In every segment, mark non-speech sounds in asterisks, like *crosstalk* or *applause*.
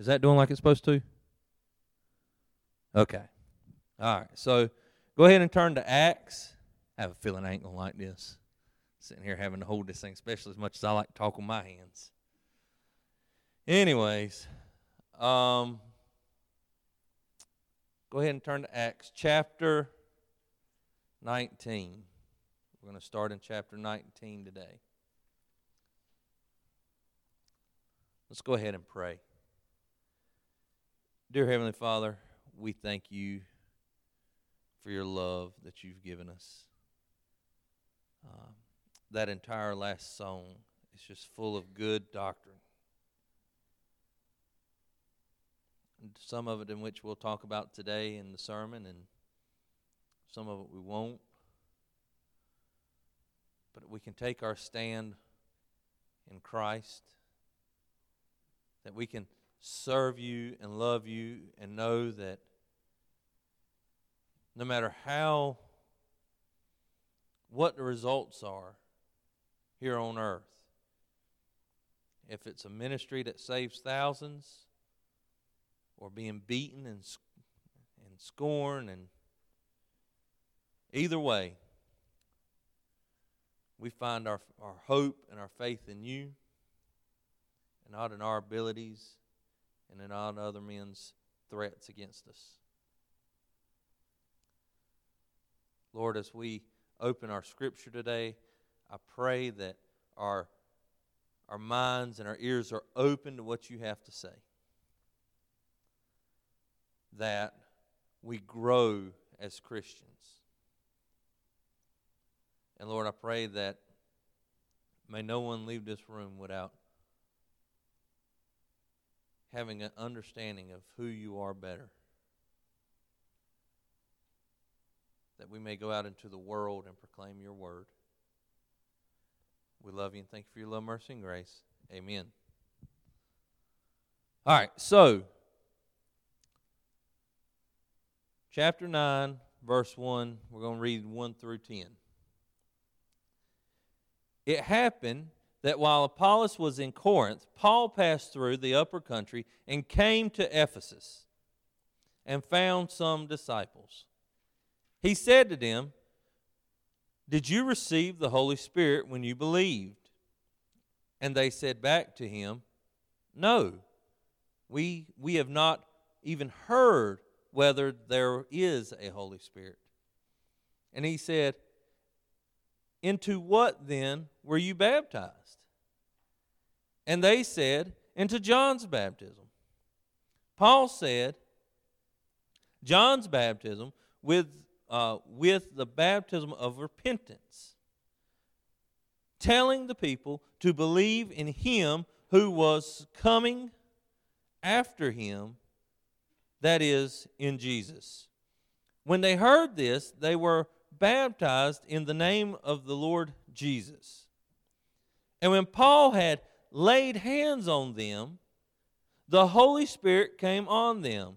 Is that doing like it's supposed to? Okay. All right. So go ahead and turn to Acts. I have a feeling I ain't going to like this. Sitting here having to hold this thing, especially as much as I like to talk with my hands. Anyways, um, go ahead and turn to Acts chapter 19. We're going to start in chapter 19 today. Let's go ahead and pray. Dear Heavenly Father, we thank you for your love that you've given us. Uh, that entire last song is just full of good doctrine. And some of it in which we'll talk about today in the sermon, and some of it we won't. But we can take our stand in Christ, that we can serve you and love you and know that no matter how, what the results are here on earth, if it's a ministry that saves thousands or being beaten and, and scorned and either way we find our, our hope and our faith in you and not in our abilities and in all other men's threats against us. Lord, as we open our scripture today, I pray that our, our minds and our ears are open to what you have to say. That we grow as Christians. And Lord, I pray that may no one leave this room without having an understanding of who you are better. That we may go out into the world and proclaim your word. We love you and thank you for your love, mercy, and grace. Amen. All right, so chapter 9, verse 1, we're going to read 1 through 10. It happened that while Apollos was in Corinth, Paul passed through the upper country and came to Ephesus and found some disciples. He said to them, Did you receive the Holy Spirit when you believed? And they said back to him, No, we, we have not even heard whether there is a Holy Spirit. And he said, Into what then were you baptized? And they said, Into John's baptism. Paul said, John's baptism with, uh, with the baptism of repentance, telling the people to believe in him who was coming after him, that is, in Jesus. When they heard this, they were baptized in the name of the Lord Jesus. And when Paul had laid hands on them, the Holy Spirit came on them,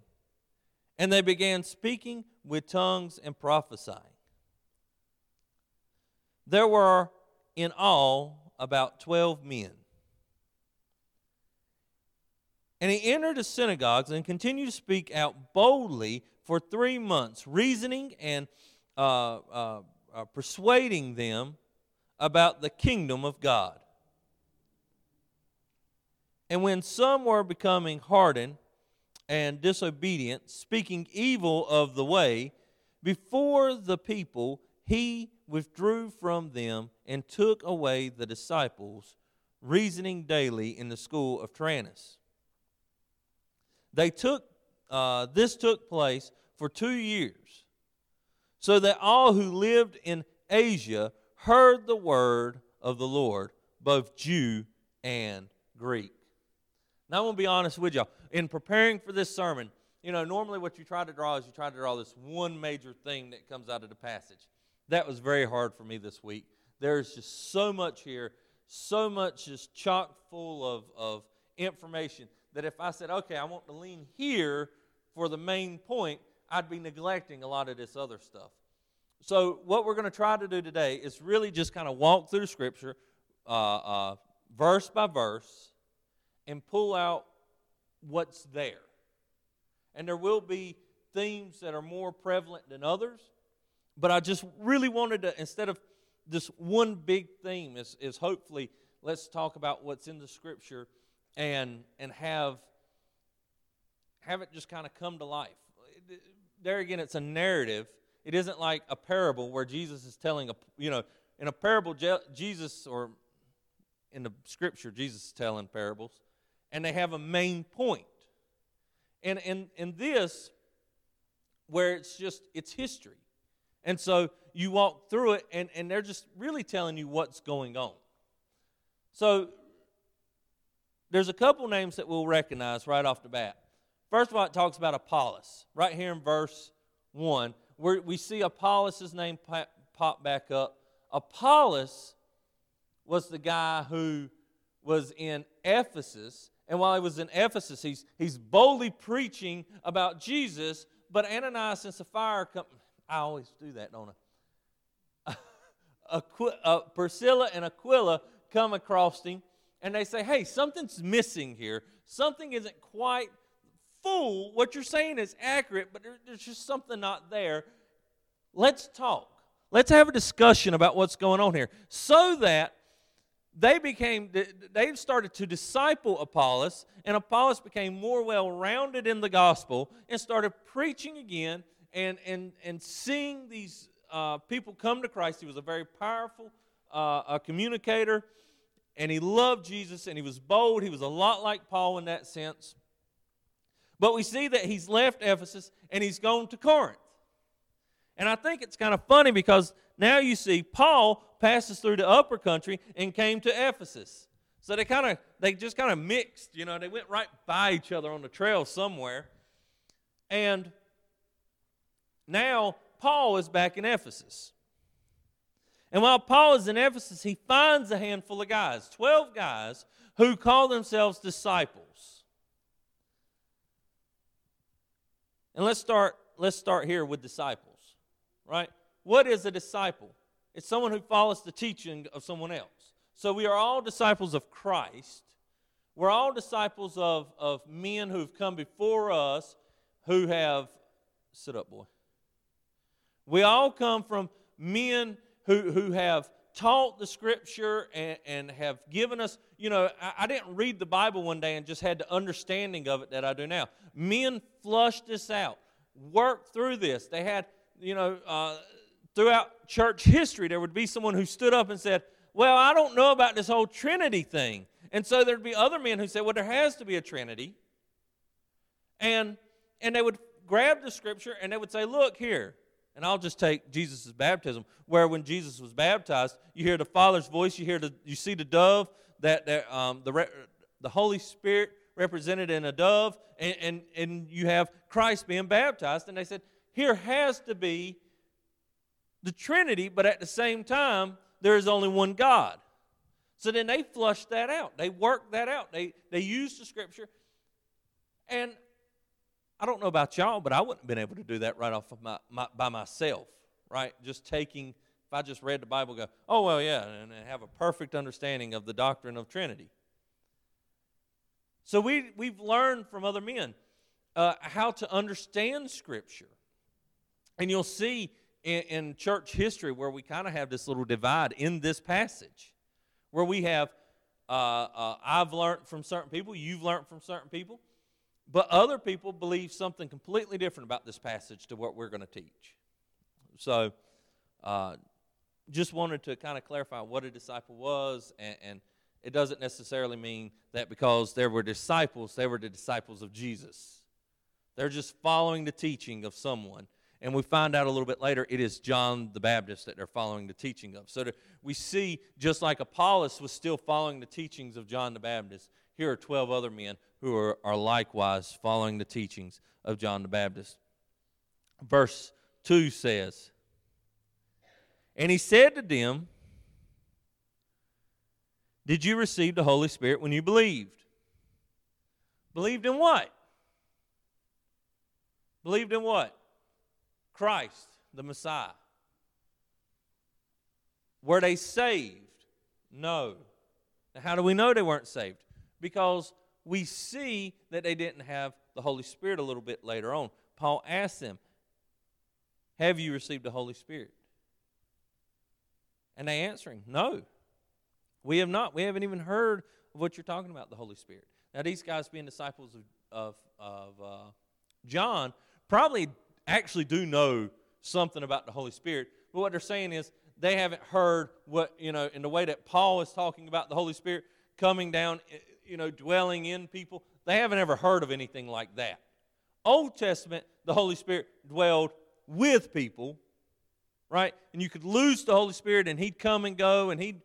and they began speaking with tongues and prophesying. There were in all about 12 men. And he entered the synagogues and continued to speak out boldly for three months, reasoning and uh, uh, uh, persuading them about the kingdom of God. And when some were becoming hardened and disobedient, speaking evil of the way, before the people, he withdrew from them and took away the disciples, reasoning daily in the school of Tyrannus. They took, uh, this took place for two years, so that all who lived in Asia heard the word of the Lord, both Jew and Greek. Now, I'm going to be honest with y'all. In preparing for this sermon, you know, normally what you try to draw is you try to draw this one major thing that comes out of the passage. That was very hard for me this week. There's just so much here, so much just chock full of, of information that if I said, okay, I want to lean here for the main point, I'd be neglecting a lot of this other stuff. So, what we're going to try to do today is really just kind of walk through Scripture uh, uh, verse by verse and pull out what's there. And there will be themes that are more prevalent than others. But I just really wanted to, instead of this one big theme, is, is hopefully let's talk about what's in the scripture and, and have, have it just kind of come to life. There again, it's a narrative. It isn't like a parable where Jesus is telling a, you know, in a parable, Jesus, or in the scripture, Jesus is telling parables, and they have a main point. And in, in this, where it's just, it's history. And so you walk through it, and, and they're just really telling you what's going on. So there's a couple names that we'll recognize right off the bat. First of all, it talks about Apollos. Right here in verse 1, where we see Apollos' name pop back up. Apollos was the guy who was in Ephesus. And while he was in Ephesus, he's, he's boldly preaching about Jesus. But Ananias and Sapphira come. I always do that, don't I? *laughs* Aqu- uh, Priscilla and Aquila come across him and they say, Hey, something's missing here. Something isn't quite full. What you're saying is accurate, but there's just something not there. Let's talk. Let's have a discussion about what's going on here so that they became they started to disciple apollos and apollos became more well rounded in the gospel and started preaching again and and and seeing these uh, people come to christ he was a very powerful uh, a communicator and he loved jesus and he was bold he was a lot like paul in that sense but we see that he's left ephesus and he's gone to corinth and i think it's kind of funny because now you see Paul passes through the upper country and came to Ephesus. So they kind of they just kind of mixed, you know, they went right by each other on the trail somewhere. And now Paul is back in Ephesus. And while Paul is in Ephesus, he finds a handful of guys, 12 guys, who call themselves disciples. And let's start, let's start here with disciples, right? What is a disciple? It's someone who follows the teaching of someone else. So we are all disciples of Christ. We're all disciples of, of men who've come before us who have, sit up, boy. We all come from men who, who have taught the scripture and, and have given us, you know, I, I, didn't read the Bible one day and just had the understanding of it that I do now. Men flushed this out, worked through this. They had, you know, uh, throughout church history, there would be someone who stood up and said, Well, I don't know about this whole Trinity thing. And so there'd be other men who said, Well, there has to be a Trinity. And, and they would grab the scripture and they would say, Look here. And I'll just take Jesus' baptism, where when Jesus was baptized, you hear the Father's voice, you hear the, you see the dove, that, that um, the, the Holy Spirit represented in a dove, and, and, and you have Christ being baptized. And they said, here has to be the Trinity, but at the same time, there is only one God. So then they flushed that out. They worked that out. They, they used the scripture. And I don't know about y'all, but I wouldn't have been able to do that right off of my, my by myself, right? Just taking, I just read the Bible, go, oh, well, yeah, and have a perfect understanding of the doctrine of Trinity. So we, we've learned from other men uh, how to understand Scripture. And you'll see in, in church history where we kind of have this little divide in this passage, where we have uh, uh, I've learned from certain people, you've learned from certain people, but other people believe something completely different about this passage to what we're going to teach. So, uh, just wanted to kind of clarify what a disciple was, and, and, it doesn't necessarily mean that because there were disciples, they were the disciples of Jesus. They're just following the teaching of someone and we find out a little bit later it is John the Baptist that they're following the teaching of. So to, we see, just like Apollos was still following the teachings of John the Baptist, here are 12 other men who are, are likewise following the teachings of John the Baptist. Verse 2 says, And he said to them, Did you receive the Holy Spirit when you believed? Believed in what? Believed in what? Christ, the Messiah. Were they saved? No. Now, how do we know they weren't saved? Because we see that they didn't have the Holy Spirit a little bit later on. Paul asked them, Have you received the Holy Spirit? And they answer him, No. We have not. We haven't even heard of what you're talking about, the Holy Spirit. Now, these guys being disciples of, of, of uh, John probably actually do know something about the Holy Spirit, but what they're saying is they haven't heard what, you know, in the way that Paul is talking about the Holy Spirit coming down, eh, you know, dwelling in people. They haven't ever heard of anything like that. Old Testament, the Holy Spirit dwelled with people, right? And you could lose the Holy Spirit and he'd come and go and he'd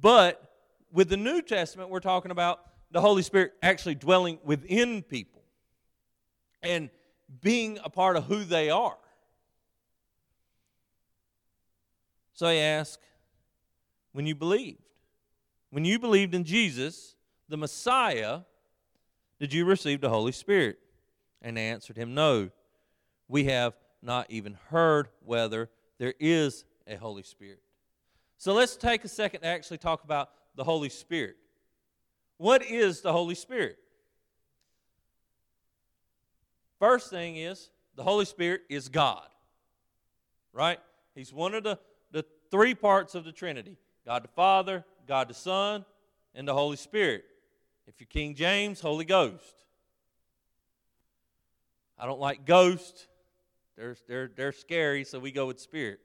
but with the New Testament, we're talking about the Holy Spirit actually dwelling within people and being a part of who they are. So I ask, when you believed, when you believed in Jesus, the Messiah, did you receive the Holy Spirit? And they answered him, No. We have not even heard whether there is a Holy Spirit. So let's take a second to actually talk about the Holy Spirit. What is the Holy Spirit? First thing is, the Holy Spirit is God, right? He's one of the, the three parts of the Trinity God the Father, God the Son, and the Holy Spirit. If you're King James, Holy Ghost. I don't like ghost. They're, they're, they're scary, so we go with spirit.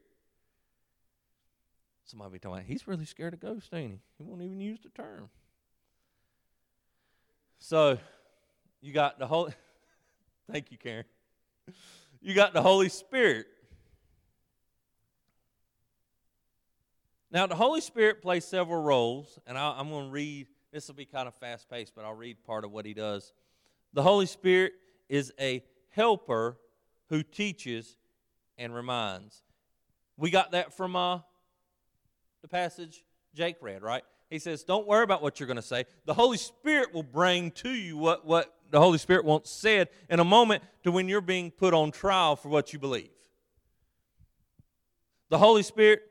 Somebody be talking about, he's really scared of ghosts, ain't he? He won't even use the term. So, you got the Holy, *laughs* thank you, Karen. You got the Holy Spirit. Now, the Holy Spirit plays several roles, and I, I'm going to read, this will be kind of fast paced, but I'll read part of what he does. The Holy Spirit is a helper who teaches and reminds. We got that from uh, the passage Jake read, right? He says, Don't worry about what you're going to say. The Holy Spirit will bring to you what, what the Holy Spirit wants said in a moment to when you're being put on trial for what you believe. The Holy Spirit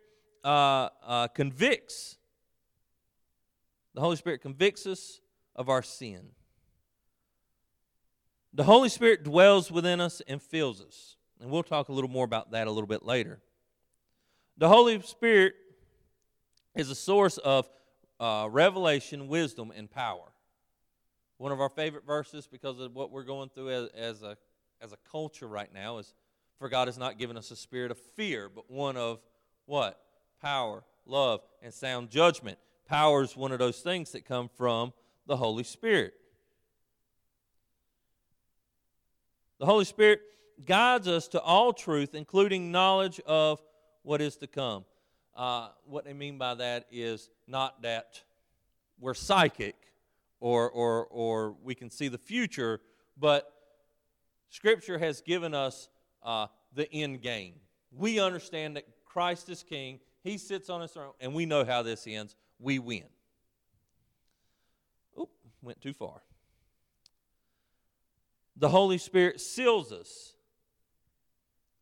uh, uh, convicts. The Holy Spirit convicts us of our sin. The Holy Spirit dwells within us and fills us. And we'll talk a little more about that a little bit later. The Holy Spirit is a source of uh, revelation, wisdom, and power. One of our favorite verses, because of what we're going through as, as, a, as a culture right now, is For God has not given us a spirit of fear, but one of what? Power, love, and sound judgment. Power is one of those things that come from the Holy Spirit. The Holy Spirit guides us to all truth, including knowledge of what is to come. Uh, what they mean by that is not that we're psychic or, or, or we can see the future, but Scripture has given us uh, the end game. We understand that Christ is King, He sits on His throne, and we know how this ends. We win. Oop, went too far. The Holy Spirit seals us.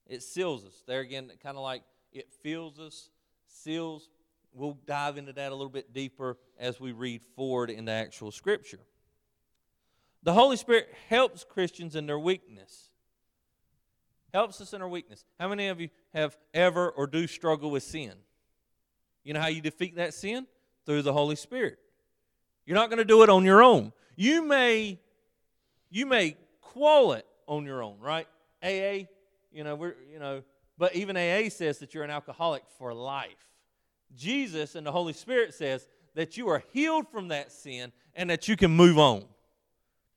It seals us. There again, kind of like it fills us seals. We'll dive into that a little bit deeper as we read forward in the actual scripture. The Holy Spirit helps Christians in their weakness. Helps us in our weakness. How many of you have ever or do struggle with sin? You know how you defeat that sin? Through the Holy Spirit. You're not going to do it on your own. You may you may it on your own, right? AA, you know, we're you know, but even AA says that you're an alcoholic for life. Jesus and the Holy Spirit says that you are healed from that sin and that you can move on.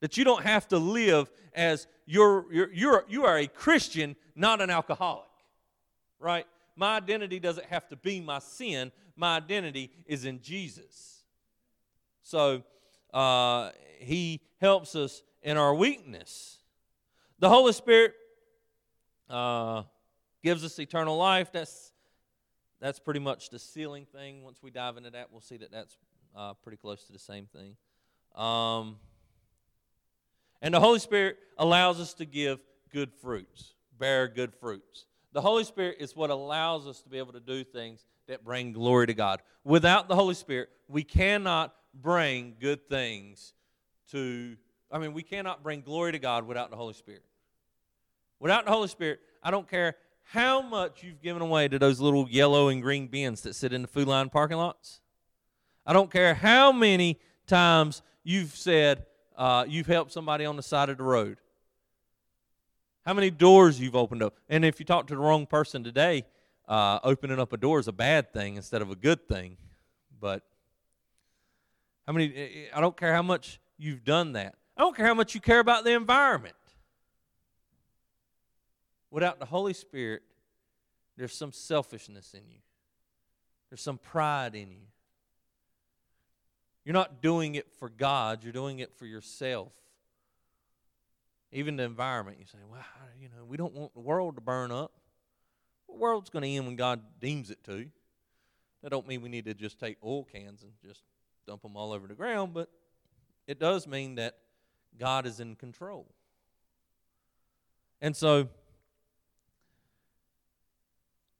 That you don't have to live as you're, you're, you're, you are a Christian, not an alcoholic. Right? My identity doesn't have to be my sin, my identity is in Jesus. So uh, he helps us in our weakness. The Holy Spirit uh, gives us eternal life. That's that's pretty much the sealing thing. Once we dive into that, we'll see that that's uh, pretty close to the same thing. Um, and the Holy Spirit allows us to give good fruits, bear good fruits. The Holy Spirit is what allows us to be able to do things that bring glory to God. Without the Holy Spirit, we cannot bring good things to, I mean, we cannot bring glory to God without the Holy Spirit. Without the Holy Spirit, I don't care how much you've given away to those little yellow and green bins that sit in the Food Lion parking lots. I don't care how many times you've said uh, you've helped somebody on the side of the road. How many doors you've opened up. And if you talk to the wrong person today, uh, opening up a door is a bad thing instead of a good thing. But how many, I don't care how much you've done that. I don't care how much you care about the environment. Without the Holy Spirit, there's some selfishness in you, there's some pride in you. You're not doing it for God, you're doing it for yourself. Even the environment, you say, well, you know, we don't want the world to burn up. The world's going to end when God deems it to. That don't mean we need to just take oil cans and just dump them all over the ground, but it does mean that God is in control. And so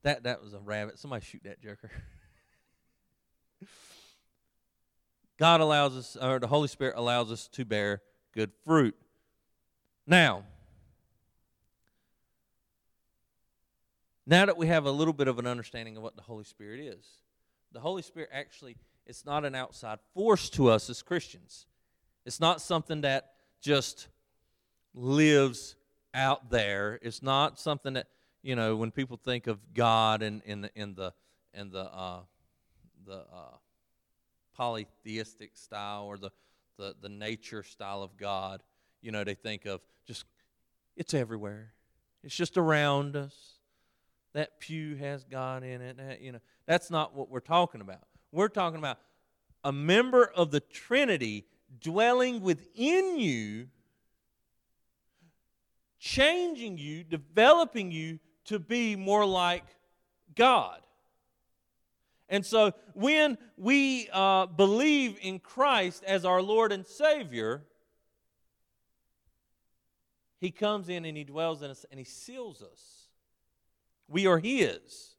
that that was a rabbit. Somebody shoot that joker. *laughs* God allows us, or the Holy Spirit allows us to bear good fruit. Now, now that we have a little bit of an understanding of what the Holy Spirit is, the Holy Spirit actually it's not an outside force to us as Christians. It's not something that just lives out there. It's not something that you know when people think of God and in the in the in the uh, the uh, polytheistic style or the, the the nature style of God. You know they think of just it's everywhere. It's just around us. That pew has God in it. That, you know that's not what we're talking about. We're talking about a member of the Trinity dwelling within you, changing you, developing you to be more like God. And so when we uh, believe in Christ as our Lord and Savior, He comes in and He dwells in us and He seals us. We are His.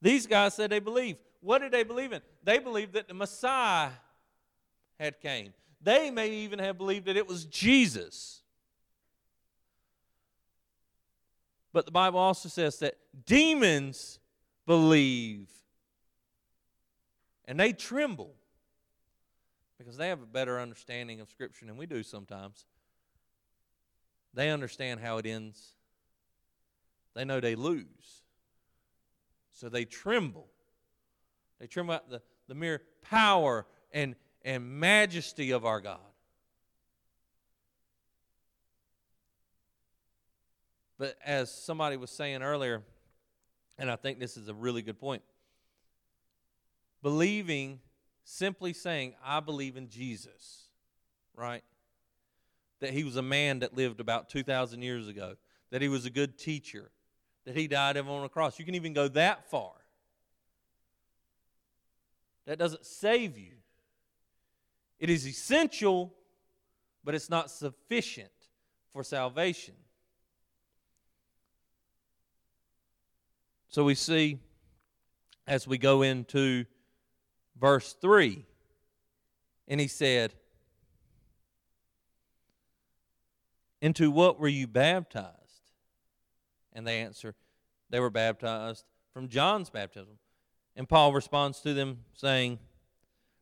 These guys said they believe. What did they believe in? They believed that the Messiah had came. They may even have believed that it was Jesus. But the Bible also says that demons believe and they tremble because they have a better understanding of Scripture than we do sometimes. They understand how it ends, they know they lose. So they tremble. They tremble at the, the mere power and, and majesty of our God. But as somebody was saying earlier, and I think this is a really good point, believing, simply saying, I believe in Jesus, right? That he was a man that lived about 2,000 years ago, that he was a good teacher, that he died on a cross. You can even go that far. That doesn't save you. It is essential, but it's not sufficient for salvation. So we see as we go into verse 3, and he said, Into what were you baptized? And they answer, They were baptized from John's baptism. And Paul responds to them saying,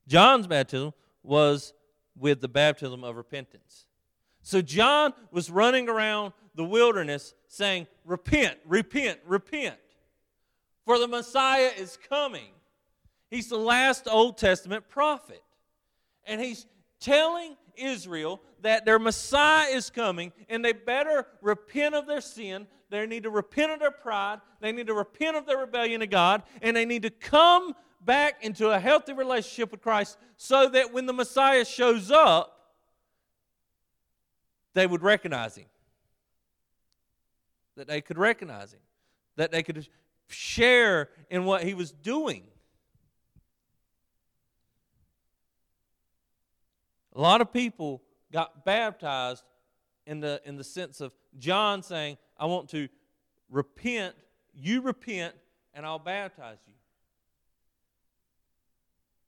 John's baptism was with the baptism of repentance. So John was running around the wilderness saying, Repent, repent, repent, for the Messiah is coming. He's the last Old Testament prophet. And he's telling Israel that their Messiah is coming and they better repent of their sin. They need to repent of their pride. They need to repent of their rebellion to God. And they need to come back into a healthy relationship with Christ so that when the Messiah shows up, they would recognize him. That they could recognize him. That they could share in what he was doing. A lot of people got baptized in the, in the sense of John saying, I want to repent, you repent, and I'll baptize you.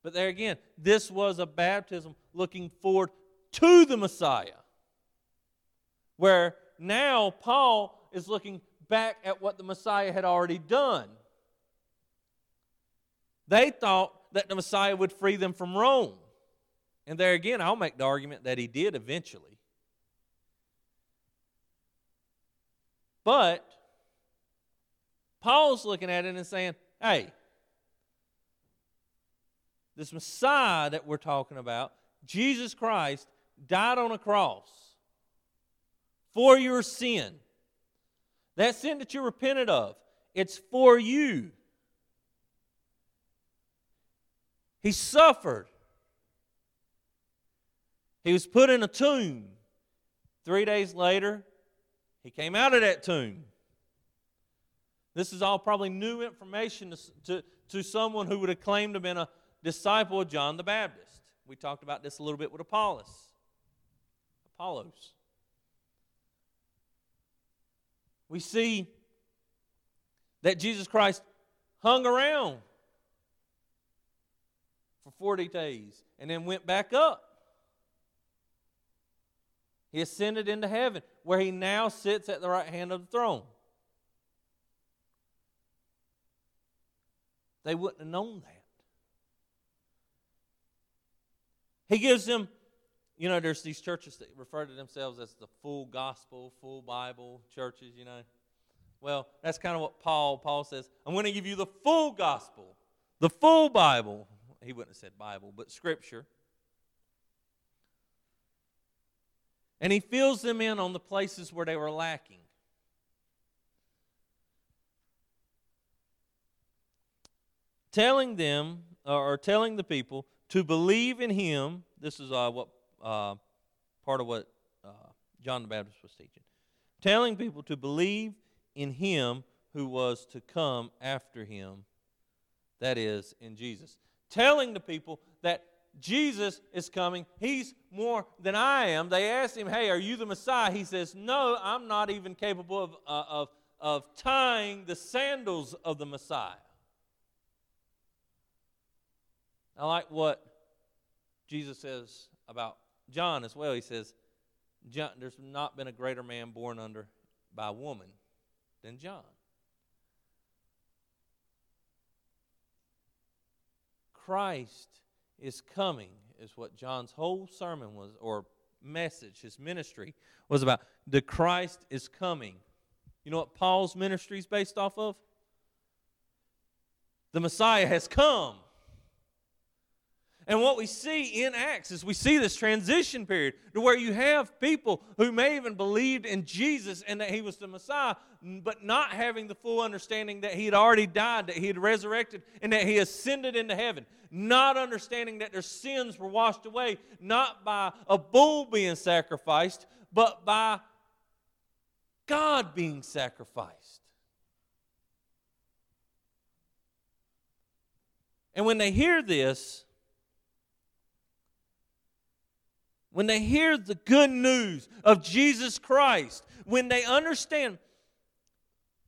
But there again, this was a baptism looking forward to the Messiah. Where now Paul is looking back at what the Messiah had already done. They thought that the Messiah would free them from Rome. And there again, I'll make the argument that he did eventually. But Paul's looking at it and saying, hey, this Messiah that we're talking about, Jesus Christ, died on a cross for your sin. That sin that you repented of, it's for you. He suffered. He was put in a tomb. Three days later, he came out of that tomb. This is all probably new information to, to, to someone who would have claimed to have been a disciple of John the Baptist. We talked about this a little bit with Apollos. Apollos. We see that Jesus Christ hung around for 40 days and then went back up. He ascended into heaven, where he now sits at the right hand of the throne. They wouldn't have known that. He gives them, you know, there's these churches that refer to themselves as the full gospel, full Bible churches, you know. Well, that's kind of what Paul Paul says. I'm going to give you the full gospel, the full Bible he wouldn't have said Bible, but Scripture. And he fills them in on the places where they were lacking. Telling them, or telling the people, to believe in him. This is uh, what uh, part of what uh, John the Baptist was teaching. Telling people to believe in him who was to come after him, that is, in Jesus telling the people that Jesus is coming. He's more than I am. They asked him, Hey, are you the Messiah? He says, No, I'm not even capable of, uh, of, of tying the sandals of the Messiah. I like what Jesus says about John as well. He says, John, There's not been a greater man born under by woman than John. Christ is coming, is what John's whole sermon was, or message, his ministry was about. The Christ is coming. You know what Paul's ministry is based off of? The Messiah has come. And what we see in Acts is we see this transition period to where you have people who may even believed in Jesus and that he was the Messiah, but not having the full understanding that he had already died, that he had resurrected, and that he ascended into heaven. Not understanding that their sins were washed away, not by a bull being sacrificed, but by God being sacrificed. And when they hear this, when they hear the good news of Jesus Christ, when they understand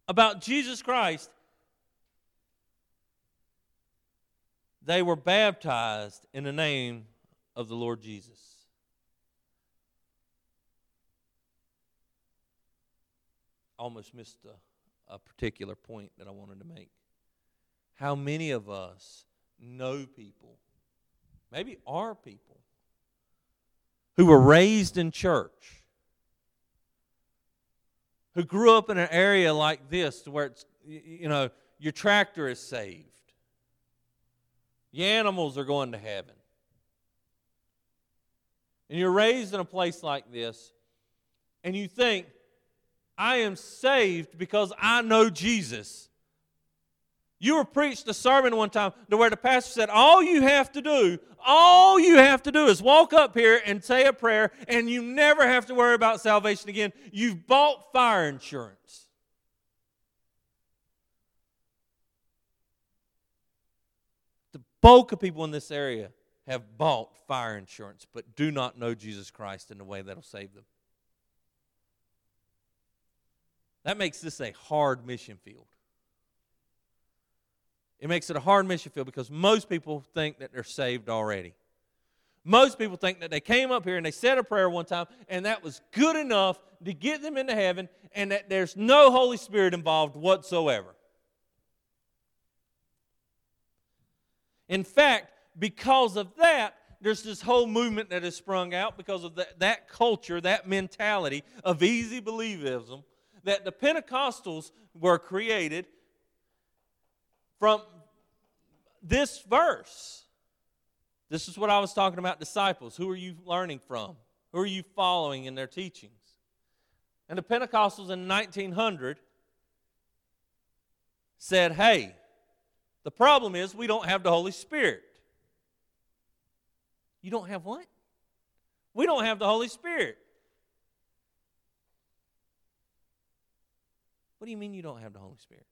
about Jesus Christ, they were baptized in the name of the Lord Jesus. Almost missed a, a particular point that I wanted to make. How many of us know people, maybe are people, who were raised in church, who grew up in an area like this to where it's, you know, your tractor is saved, your animals are going to heaven. And you're raised in a place like this, and you think, I am saved because I know Jesus. You were preached a sermon one time to where the pastor said, All you have to do, all you have to do is walk up here and say a prayer, and you never have to worry about salvation again. You've bought fire insurance. The bulk of people in this area have bought fire insurance, but do not know Jesus Christ in the way that'll save them. That makes this a hard mission field. It makes it a hard mission field because most people think that they're saved already. Most people think that they came up here and they said a prayer one time, and that was good enough to get them into heaven, and that there's no Holy Spirit involved whatsoever. In fact, because of that, there's this whole movement that has sprung out because of that, that culture, that mentality of easy believism, that the Pentecostals were created from this verse. This is what I was talking about disciples. Who are you learning from? Who are you following in their teachings? And the Pentecostals in 1900 said, hey, the problem is we don't have the Holy Spirit. You don't have what? We don't have the Holy Spirit. What do you mean you don't have the Holy Spirit?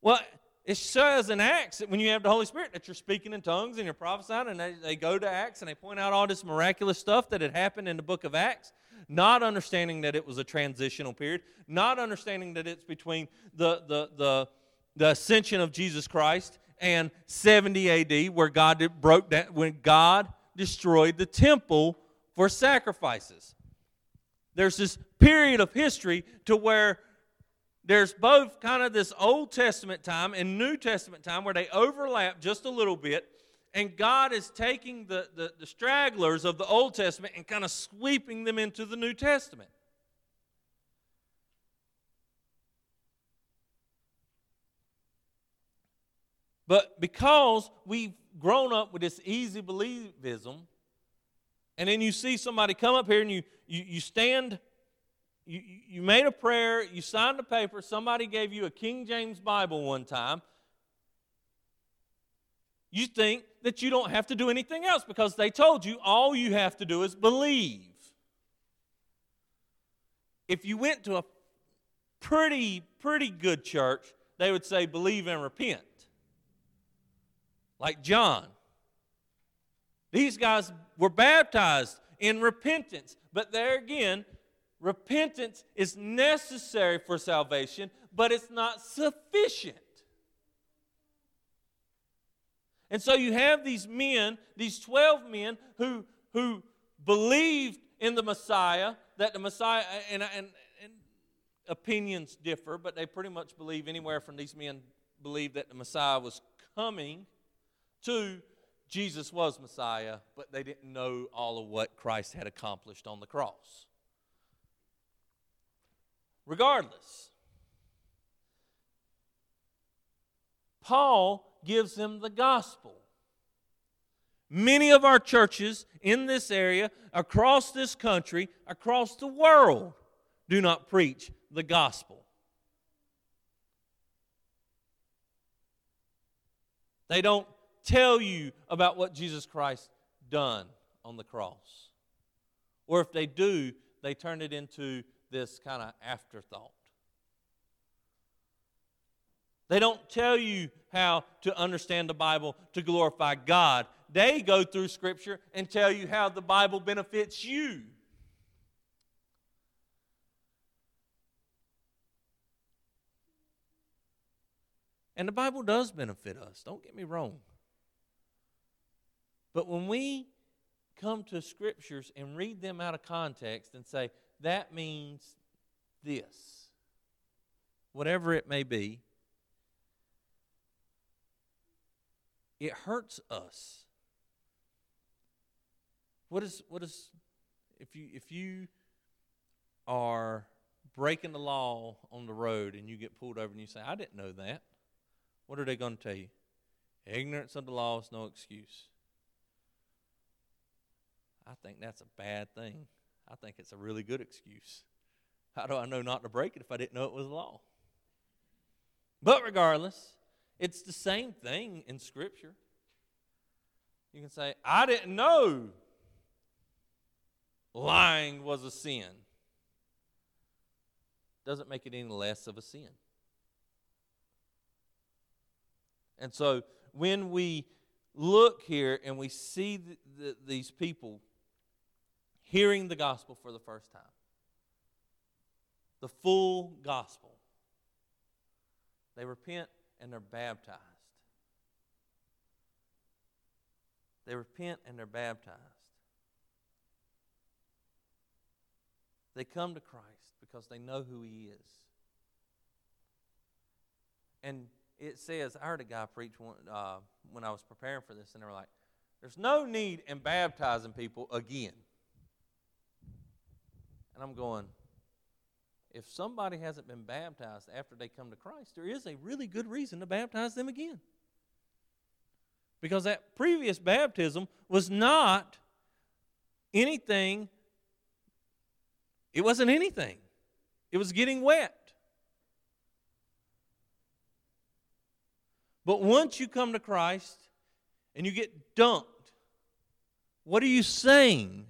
Well, it says in Acts that when you have the Holy Spirit that you're speaking in tongues and you're prophesying, and they, they go to Acts and they point out all this miraculous stuff that had happened in the book of Acts, not understanding that it was a transitional period, not understanding that it's between the, the, the, the ascension of Jesus Christ and 70 AD, where God broke down, when God destroyed the temple for sacrifices. There's this period of history to where there's both kind of this Old Testament time and New Testament time where they overlap just a little bit. And God is taking the, the, the stragglers of the Old Testament and kind of sweeping them into the New Testament. But because we've grown up with this easy believism, and then you see somebody come up here and you, you, you stand, you, you made a prayer, you signed a paper, somebody gave you a King James Bible one time, you think that you don't have to do anything else because they told you all you have to do is believe. If you went to a pretty, pretty good church, they would say, believe and repent like John. These guys were baptized in repentance. But there again, repentance is necessary for salvation, but it's not sufficient. And so you have these men, these 12 men who, who believed in the Messiah, that the Messiah, and, and, and opinions differ, but they pretty much believe anywhere from these men believe that the Messiah was coming to Jesus was Messiah, but they didn't know all of what Christ had accomplished on the cross. Regardless, Paul gives them the gospel. Many of our churches in this area, across this country, across the world, do not preach the gospel. They don't tell you about what Jesus Christ done on the cross. Or if they do, they turn it into this kind of afterthought. They don't tell you how to understand the Bible to glorify God. They go through Scripture and tell you how the Bible benefits you. And the Bible does benefit us, don't get me wrong. But when we come to scriptures and read them out of context and say, that means this, whatever it may be, it hurts us. What is what is if you if you are breaking the law on the road and you get pulled over and you say, I didn't know that, what are they going to tell you? Ignorance of the law is no excuse. I think that's a bad thing. I think it's a really good excuse. How do I know not to break it if I didn't know it was law? But regardless, it's the same thing in Scripture. You can say, I didn't know lying was a sin. Doesn't make it any less of a sin. And so when we look here and we see the, the, these people hearing the gospel for the first time. The full gospel. They repent and they're baptized. They repent and they're baptized. They come to Christ because they know who He is. And it says, I heard a guy preach one, uh, when I was preparing for this, and they were like, there's no need in baptizing people again. And I'm going, if somebody hasn't been baptized after they come to Christ, there is a really good reason to baptize them again. Because that previous baptism was not anything, it wasn't anything, it was getting wet. But once you come to Christ and you get dunked, what are you saying?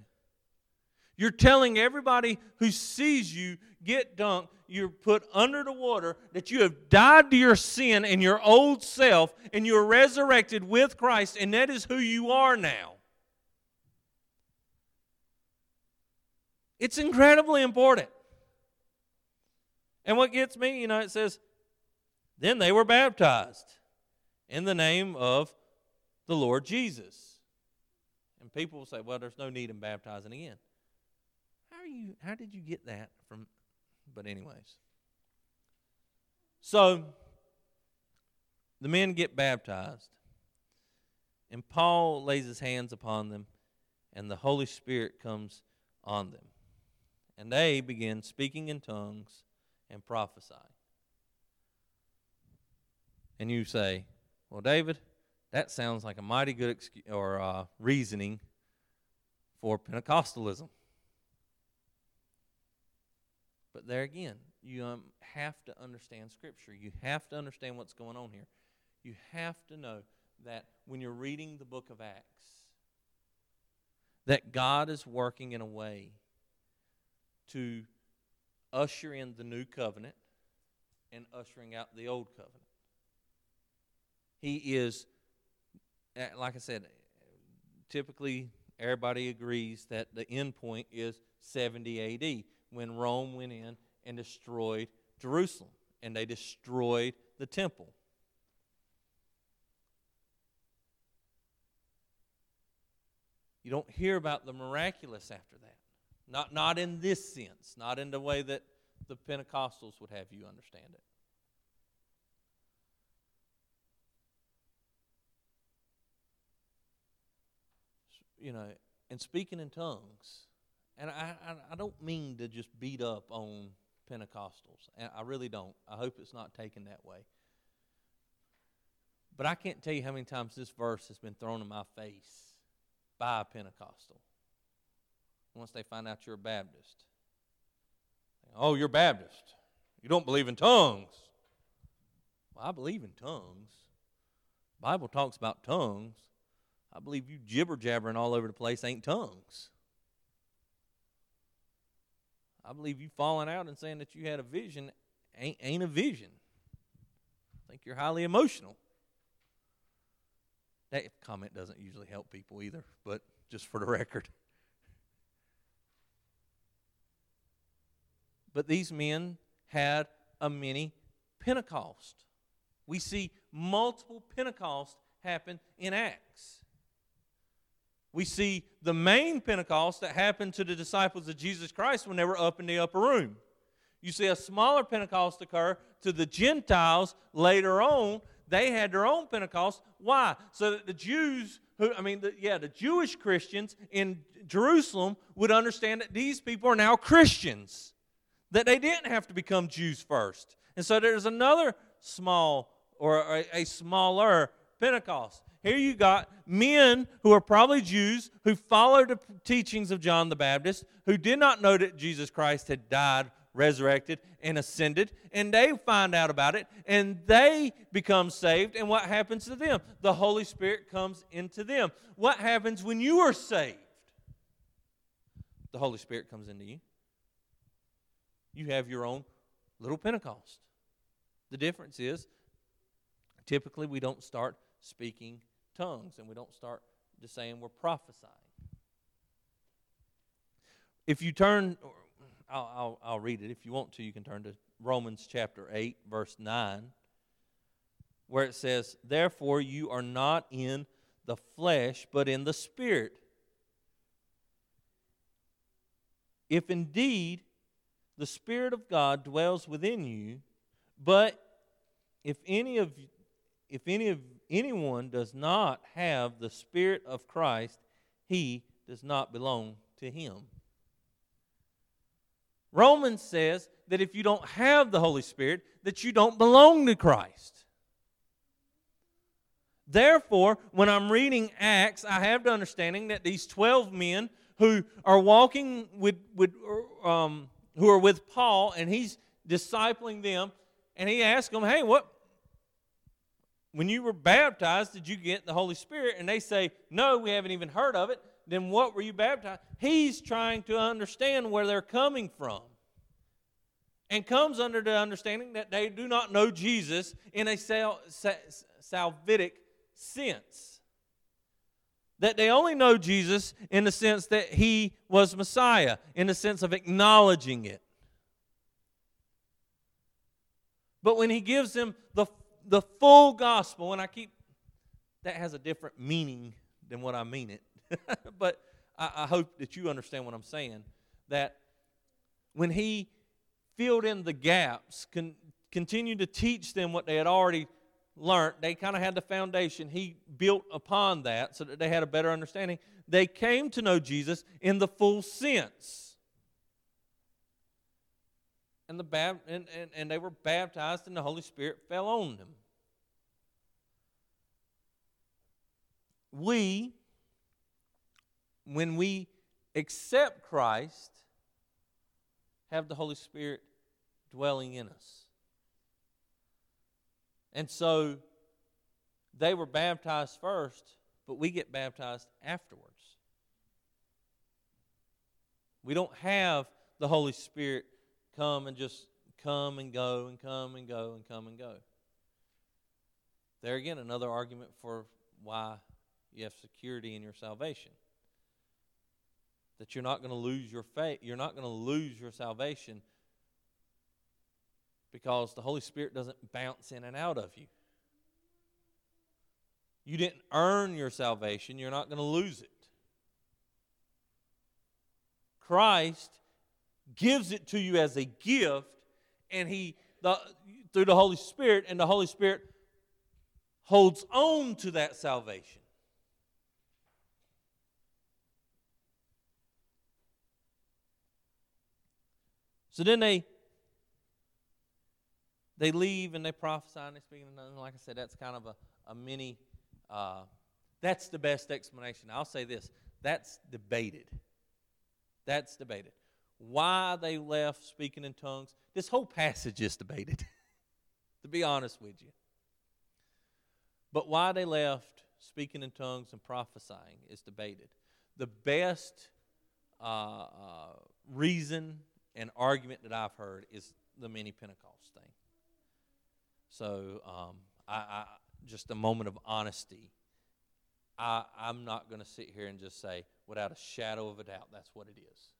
You're telling everybody who sees you get dunked, you're put under the water, that you have died to your sin and your old self, and you're resurrected with Christ, and that is who you are now. It's incredibly important. And what gets me, you know, it says, then they were baptized in the name of the Lord Jesus. And people will say, well, there's no need in baptizing again. How you how did you get that from but anyways. So the men get baptized. And Paul lays his hands upon them and the Holy Spirit comes on them. And they begin speaking in tongues and prophesying. And you say, well, David, that sounds like a mighty good excuse, or uh, reasoning for Pentecostalism. But there again, you um, have to understand Scripture. You have to understand what's going on here. You have to know that when you're reading the book of Acts, that God is working in a way to usher in the new covenant and ushering out the old covenant. He is, eh, like I said, typically everybody agrees that the end point is 70 AD when Rome went in and destroyed Jerusalem and they destroyed the temple. You don't hear about the miraculous after that. Not, not in this sense, not in the way that the Pentecostals would have you understand it. you know, and speaking in tongues. And I, I, I don't mean to just beat up on Pentecostals. And I really don't. I hope it's not taken that way. But I can't tell you how many times this verse has been thrown in my face by a Pentecostal once they find out you're a Baptist. Oh, you're Baptist. You don't believe in tongues. Well, I believe in tongues. The Bible talks about tongues. I believe you jibber jabbering all over the place ain't tongues. I believe you falling out and saying that you had a vision ain't, ain't a vision. I think you're highly emotional. That comment doesn't usually help people either, but just for the record. But these men had a mini Pentecost. We see multiple Pentecost happen in Acts we see the main Pentecost that happened to the disciples of Jesus Christ when they were up in the upper room. You see a smaller Pentecost occur to the Gentiles later on. They had their own Pentecost. Why? So that the Jews, who, I mean, the, yeah, the Jewish Christians in Jerusalem would understand that these people are now Christians, that they didn't have to become Jews first. And so there's another small or a, a smaller Pentecost. Here you got men who are probably Jews who followed the teachings of John the Baptist, who did not know that Jesus Christ had died, resurrected, and ascended, and they find out about it, and they become saved. And what happens to them? The Holy Spirit comes into them. What happens when you are saved? The Holy Spirit comes into you. You have your own little Pentecost. The difference is typically we don't start speaking tongues and we don't start just saying we're prophesying. If you turn, I'll, I'll, I'll read it. If you want to, you can turn to Romans chapter 8, verse 9, where it says, Therefore you are not in the flesh, but in the Spirit. If indeed the Spirit of God dwells within you, but if any of if any of anyone does not have the Spirit of Christ, he does not belong to him. Romans says that if you don't have the Holy Spirit, that you don't belong to Christ. Therefore, when I'm reading Acts, I have the understanding that these 12 men who are walking with, with um, who are with Paul, and he's discipling them, and he asks them, Hey, what, when you were baptized, did you get the Holy Spirit? And they say, No, we haven't even heard of it. Then what were you baptized? He's trying to understand where they're coming from. And comes under the understanding that they do not know Jesus in a sal- salvific sense. That they only know Jesus in the sense that he was Messiah, in the sense of acknowledging it. But when he gives them the the full gospel, and I keep that has a different meaning than what I mean it. *laughs* but I, I, hope that you understand what I'm saying. That when he filled in the gaps, con, continued to teach them what they had already learned, they kind of had the foundation. He built upon that so that they had a better understanding. They came to know Jesus in the full sense and, the and, and, and they were baptized, and the Holy Spirit fell on them. We, when we accept Christ, have the Holy Spirit dwelling in us. And so they were baptized first, but we get baptized afterwards. We don't have the Holy Spirit come and just come and go and come and go and come and go. There again, another argument for why you have security in your salvation. That you're not going to lose your faith, you're not going to lose your salvation because the Holy Spirit doesn't bounce in and out of you. You didn't earn your salvation, you're not going to lose it. Christ gives it to you as a gift, and He, the, through the Holy Spirit, and the Holy Spirit holds on to that salvation. So then they they leave and they prophesy and they speak in tongues. Like I said, that's kind of a, a mini. Uh, that's the best explanation. I'll say this: that's debated. That's debated why they left speaking in tongues. This whole passage is debated, *laughs* to be honest with you. But why they left speaking in tongues and prophesying is debated. The best uh, uh, reason and argument that I've heard is the mini Pentecost thing. So, um, I, I, just a moment of honesty. I, I'm not going to sit here and just say, without a shadow of a doubt, that's what it is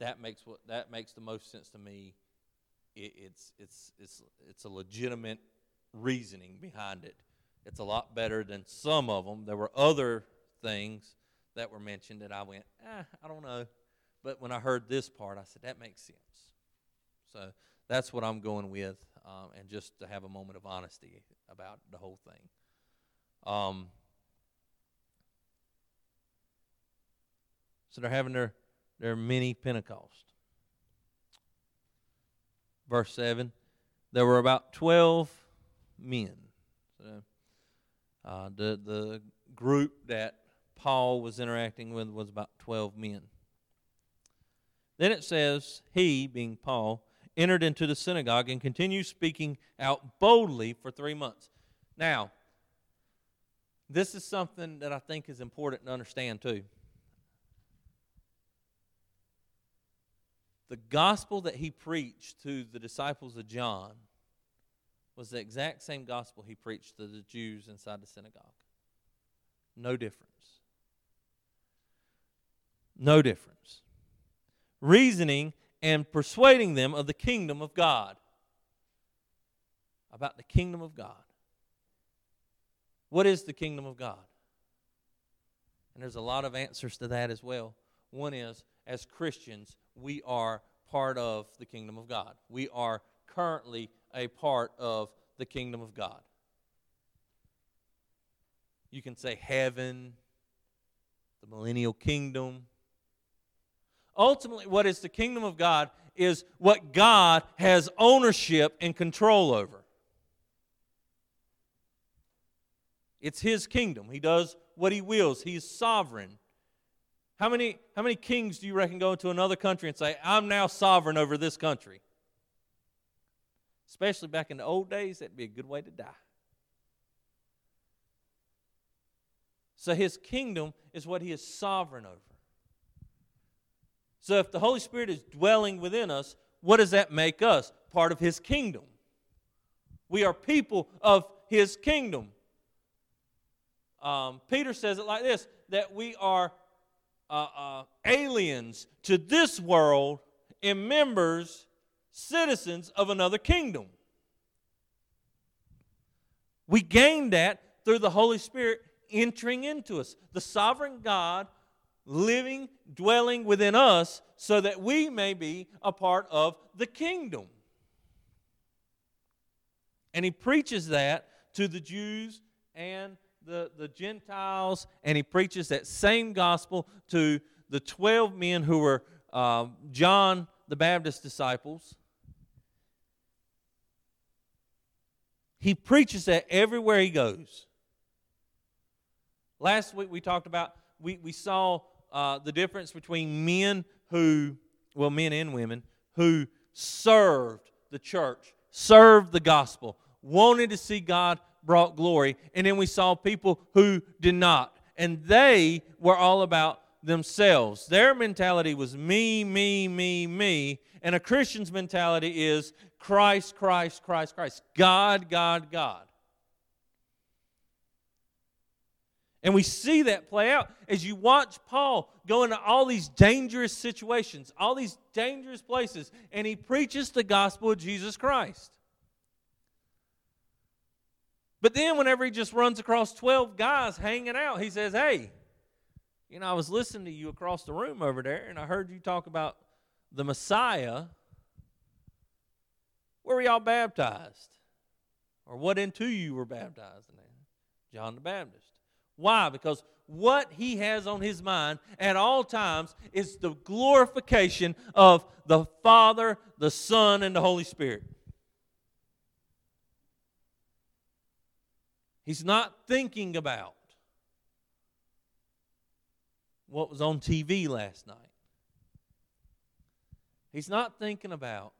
that makes what that makes the most sense to me. It, it's it's it's it's a legitimate reasoning behind it. It's a lot better than some of them. There were other things that were mentioned that I went, eh, I don't know. But when I heard this part, I said that makes sense. So that's what I'm going with, um, and just to have a moment of honesty about the whole thing. Um, so they're having their there are many Pentecost. Verse 7 there were about 12 men. So, uh, the, the group that Paul was interacting with was about 12 men. Then it says, He, being Paul, entered into the synagogue and continued speaking out boldly for three months. Now, this is something that I think is important to understand too. The gospel that he preached to the disciples of John was the exact same gospel he preached to the Jews inside the synagogue. No difference. No difference. Reasoning and persuading them of the kingdom of God. About the kingdom of God. What is the kingdom of God? And there's a lot of answers to that as well. One is, as Christians, we are part of the kingdom of God. We are currently a part of the kingdom of God. You can say heaven, the millennial kingdom. Ultimately, what is the kingdom of God is what God has ownership and control over. It's His kingdom. He does what He wills, He's sovereign. How many, how many kings do you reckon go into another country and say, I'm now sovereign over this country? Especially back in the old days, that'd be a good way to die. So his kingdom is what he is sovereign over. So if the Holy Spirit is dwelling within us, what does that make us? Part of his kingdom. We are people of his kingdom. Um, Peter says it like this that we are uh, uh, aliens to this world and members, citizens of another kingdom. We gain that through the Holy Spirit entering into us. The sovereign God living, dwelling within us, so that we may be a part of the kingdom. And he preaches that to the Jews and the, the Gentiles, and he preaches that same gospel to the 12 men who were uh, John the Baptist disciples. He preaches that everywhere he goes. Last week we talked about, we, we saw uh, the difference between men who, well, men and women, who served the church, served the gospel, wanted to see God brought glory. And then we saw people who did not. And they were all about themselves. Their mentality was me, me, me, me. And a Christian's mentality is Christ, Christ, Christ, Christ. God, God, God. And we see that play out as you watch Paul go into all these dangerous situations, all these dangerous places, and he preaches the gospel of Jesus Christ. But then, whenever he just runs across 12 guys hanging out, he says, Hey, you know, I was listening to you across the room over there, and I heard you talk about the Messiah. Where were y'all baptized? Or what into you were baptized in? John the Baptist. Why? Because what he has on his mind at all times is the glorification of the Father, the Son, and the Holy Spirit. He's not thinking about what was on TV last night. He's not thinking about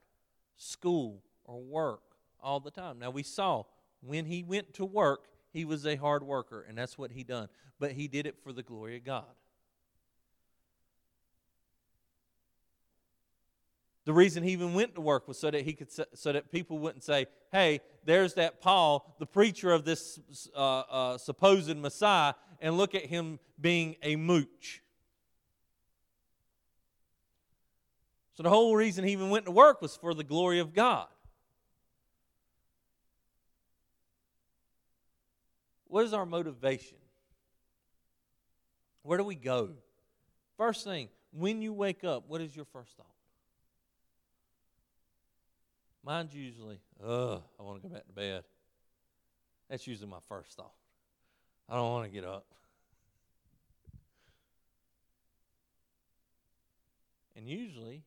school or work all the time. Now, we saw when he went to work, he was a hard worker, and that's what he done. But he did it for the glory of God. The reason he even went to work was so that he could so that people wouldn't say, "Hey, there's that Paul, the preacher of this uh, uh, supposed Messiah, and look at him being a mooch." So the whole reason he even went to work was for the glory of God. What is our motivation? Where do we go? First thing, when you wake up, what is your first thought? Mine's usually, ugh, I want to go back to bed. That's usually my first thought. I don't want to get up. And usually,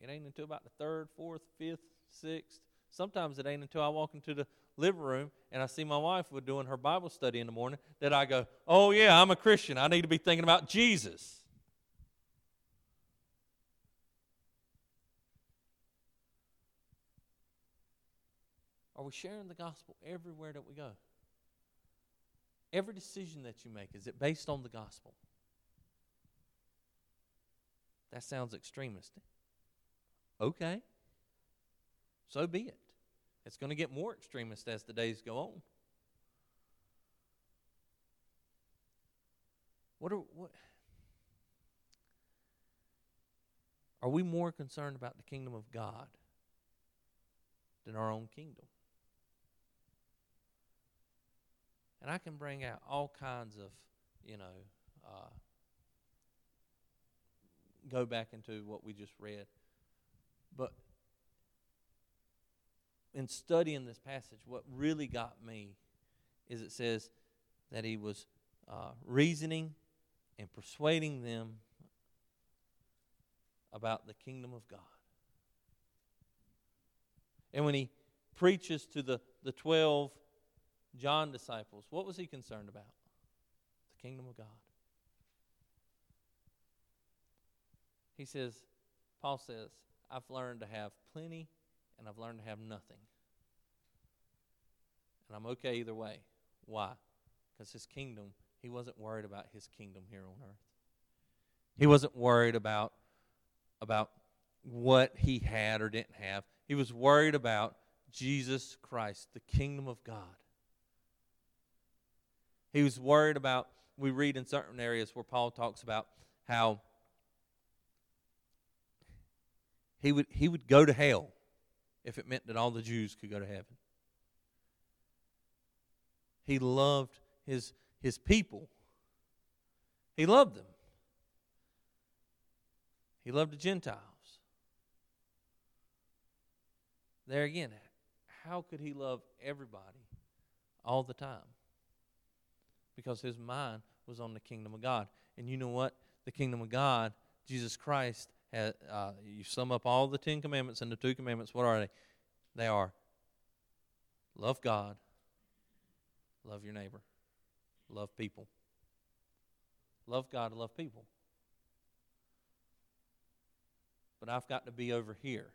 it ain't until about the third, fourth, fifth, sixth. Sometimes it ain't until I walk into the living room and I see my wife doing her Bible study in the morning that I go, oh, yeah, I'm a Christian. I need to be thinking about Jesus. Are we sharing the gospel everywhere that we go? Every decision that you make, is it based on the gospel? That sounds extremist. Okay. So be it. It's going to get more extremist as the days go on. What are what are we more concerned about the kingdom of God than our own kingdom? And I can bring out all kinds of, you know, uh, go back into what we just read. But in studying this passage, what really got me is it says that he was uh, reasoning and persuading them about the kingdom of God. And when he preaches to the, the 12 John disciples, what was he concerned about? The kingdom of God. He says, Paul says, I've learned to have plenty and I've learned to have nothing. And I'm okay either way. Why? Because his kingdom, he wasn't worried about his kingdom here on earth. He wasn't worried about, about what he had or didn't have. He was worried about Jesus Christ, the kingdom of God. He was worried about, we read in certain areas where Paul talks about how he would, he would go to hell if it meant that all the Jews could go to heaven. He loved his, his people. He loved them. He loved the Gentiles. There again, how could he love everybody all the time? Because his mind was on the kingdom of God. And you know what? The kingdom of God, Jesus Christ, has, uh, you sum up all the Ten Commandments and the two commandments, what are they? They are love God, love your neighbor, love people. Love God, love people. But I've got to be over here.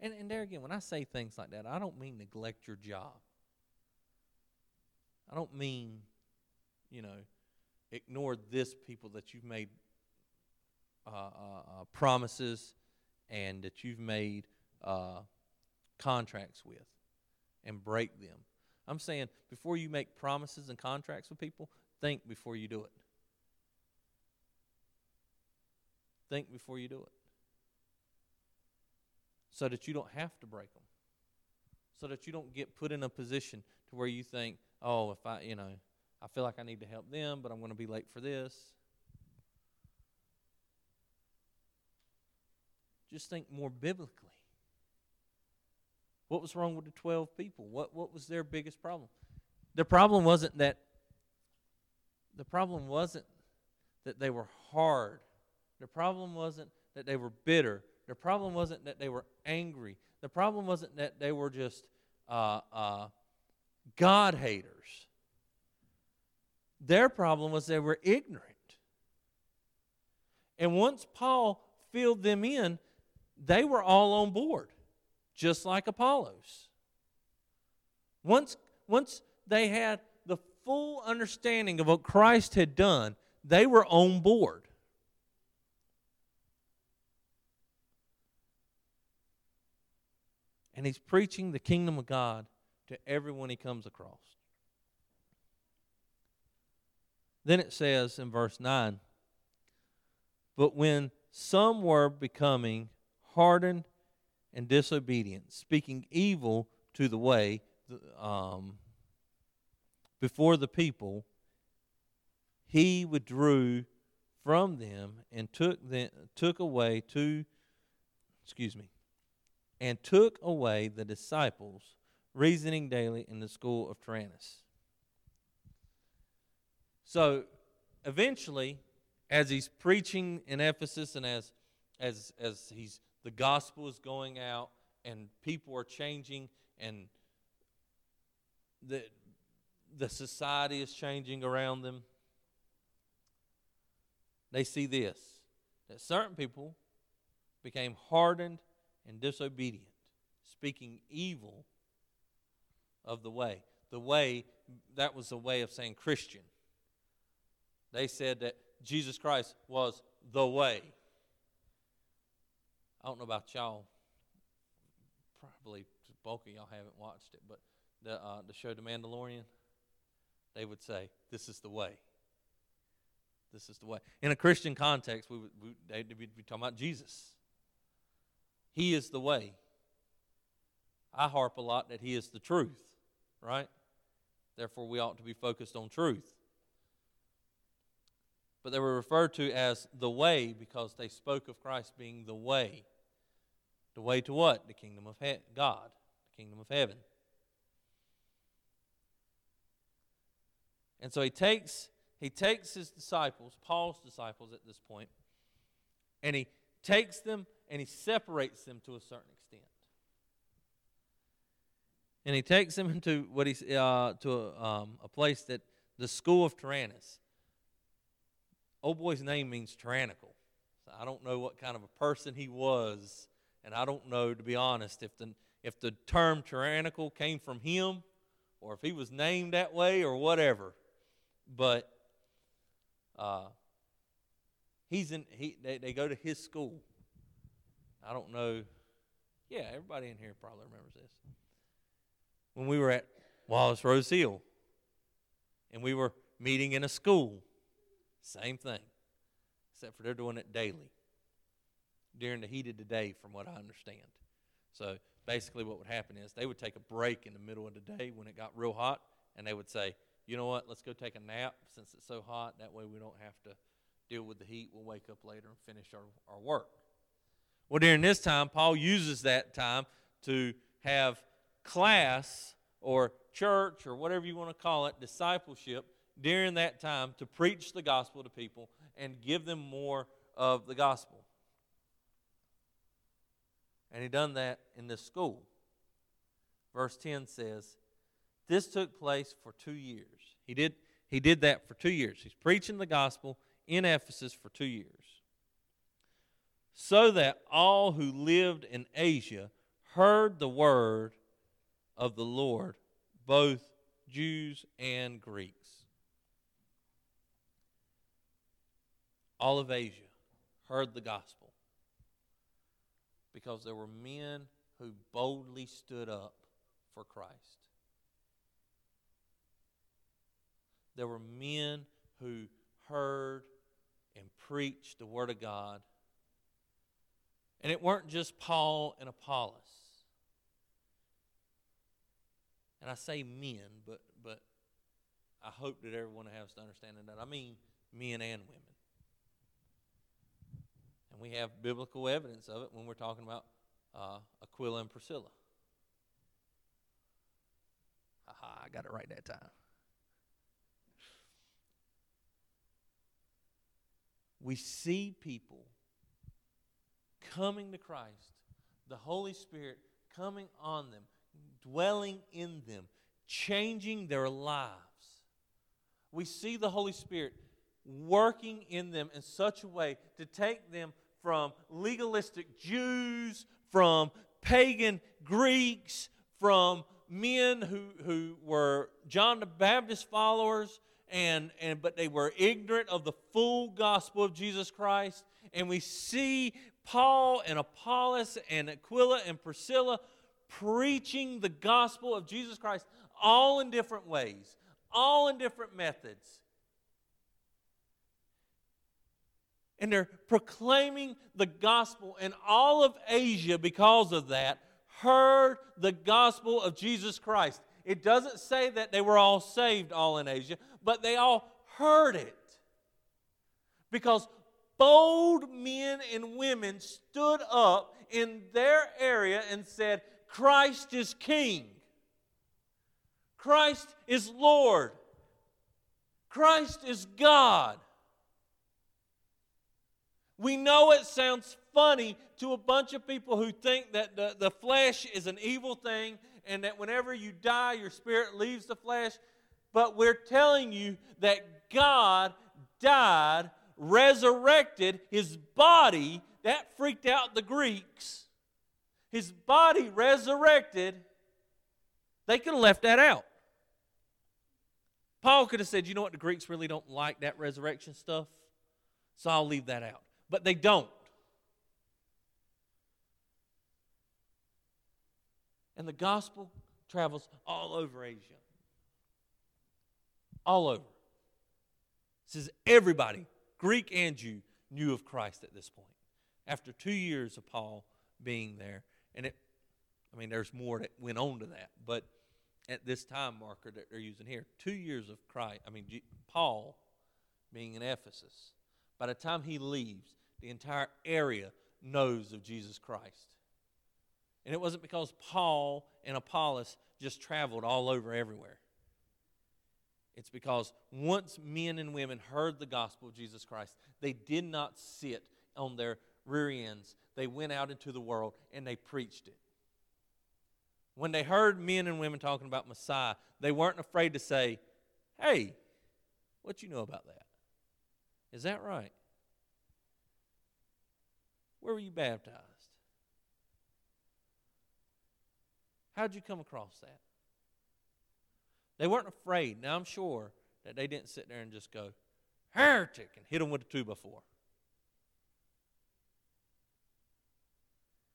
And, and there again, when I say things like that, I don't mean neglect your job. I don't mean, you know, ignore this people that you've made uh, uh, uh, promises and that you've made uh, contracts with and break them. I'm saying before you make promises and contracts with people, think before you do it. Think before you do it so that you don't have to break them. So that you don't get put in a position to where you think, oh, if I, you know, I feel like I need to help them, but I'm going to be late for this. Just think more biblically. What was wrong with the 12 people? What, what was their biggest problem? The problem wasn't that the problem wasn't that they were hard. The problem wasn't that they were bitter. The problem wasn't that they were angry. The problem wasn't that they were just uh, uh, God haters. Their problem was they were ignorant. And once Paul filled them in, they were all on board, just like Apollos. Once, once they had the full understanding of what Christ had done, they were on board. And he's preaching the kingdom of God to everyone he comes across. Then it says in verse 9, But when some were becoming hardened and disobedient, speaking evil to the way um, before the people, he withdrew from them and took them, took away to, excuse me, and took away the disciples, reasoning daily in the school of Tyrannus. So eventually, as he's preaching in Ephesus and as, as, as he's, the gospel is going out and people are changing and the, the society is changing around them, they see this that certain people became hardened and disobedient, speaking evil of the way. The way, that was a way of saying Christian. They said that Jesus Christ was the way. I don't know about y'all. Probably bulk of y'all haven't watched it, but the, uh, the show The Mandalorian, they would say, This is the way. This is the way. In a Christian context, we would, we, they'd be talking about Jesus. He is the way. I harp a lot that He is the truth, right? Therefore, we ought to be focused on truth. But they were referred to as the way because they spoke of Christ being the way. The way to what? The kingdom of he- God, the kingdom of heaven. And so he takes he takes his disciples, Paul's disciples at this point, and he takes them and he separates them to a certain extent. And he takes them *laughs* into what he's uh, to a, um, a place that the school of Tyrannus. Old boy's name means tyrannical. So I don't know what kind of a person he was, and I don't know, to be honest, if the if the term tyrannical came from him, or if he was named that way, or whatever. But uh, he's in. He they, they go to his school. I don't know. Yeah, everybody in here probably remembers this. When we were at Wallace Rose Hill, and we were meeting in a school same thing, except for they're doing it daily during the heat of the day, from what I understand. So basically, what would happen is they would take a break in the middle of the day when it got real hot, and they would say, you know what, let's go take a nap since it's so hot. That way we don't have to deal with the heat. We'll wake up later and finish our, our work. Well, during this time, Paul uses that time to have class or church or whatever you want to call it, discipleship, during that time to preach the gospel to people and give them more of the gospel. And he done that in this school. Verse 10 says, This took place for two years. He did, he did that for two years. He's preaching the gospel in Ephesus for two years. So that all who lived in Asia heard the word of the Lord, both Jews and Greeks. All of Asia heard the gospel because there were men who boldly stood up for Christ. There were men who heard and preached the Word of God. And it weren't just Paul and Apollos. And I say men, but, but I hope that everyone has to understand that. I mean men and women. And we have biblical evidence of it when we're talking about uh, Aquila and Priscilla. Aha, I got it right that time. We see people coming to Christ, the Holy Spirit coming on them, dwelling in them, changing their lives. We see the Holy Spirit working in them in such a way to take them from legalistic Jews, from pagan Greeks, from men who, who were John the Baptist followers, and, and but they were ignorant of the full gospel of Jesus Christ. And we see Paul and Apollos and Aquila and Priscilla preaching the gospel of Jesus Christ all in different ways, all in different methods. And they're proclaiming the gospel, and all of Asia, because of that, heard the gospel of Jesus Christ. It doesn't say that they were all saved, all in Asia, but they all heard it. Because bold men and women stood up in their area and said, Christ is King. Christ is Lord. Christ is God. We know it sounds funny to a bunch of people who think that the, the flesh is an evil thing and that whenever you die, your spirit leaves the flesh. But we're telling you that God died, resurrected his body. That freaked out the Greeks. His body resurrected. They could have left that out. Paul could have said, you know what, the Greeks really don't like that resurrection stuff, so I'll leave that out but they don't. And the gospel travels all over Asia. All over. It says everybody, Greek and Jew, knew of Christ at this point. After two years of Paul being there. And it, I mean, there's more that went on to that. But at this time marker that they're using here. Two years of Christ. I mean, Paul being in Ephesus. By the time he leaves, the entire area knows of Jesus Christ. And it wasn't because Paul and Apollos just traveled all over everywhere. It's because once men and women heard the gospel of Jesus Christ, they did not sit on their rear ends. They went out into the world and they preached it. When they heard men and women talking about Messiah, they weren't afraid to say, Hey, what you know about that? Is that right? Where were you baptized? How'd you come across that? They weren't afraid. Now, I'm sure that they didn't sit there and just go, heretic, and hit them with a two by four.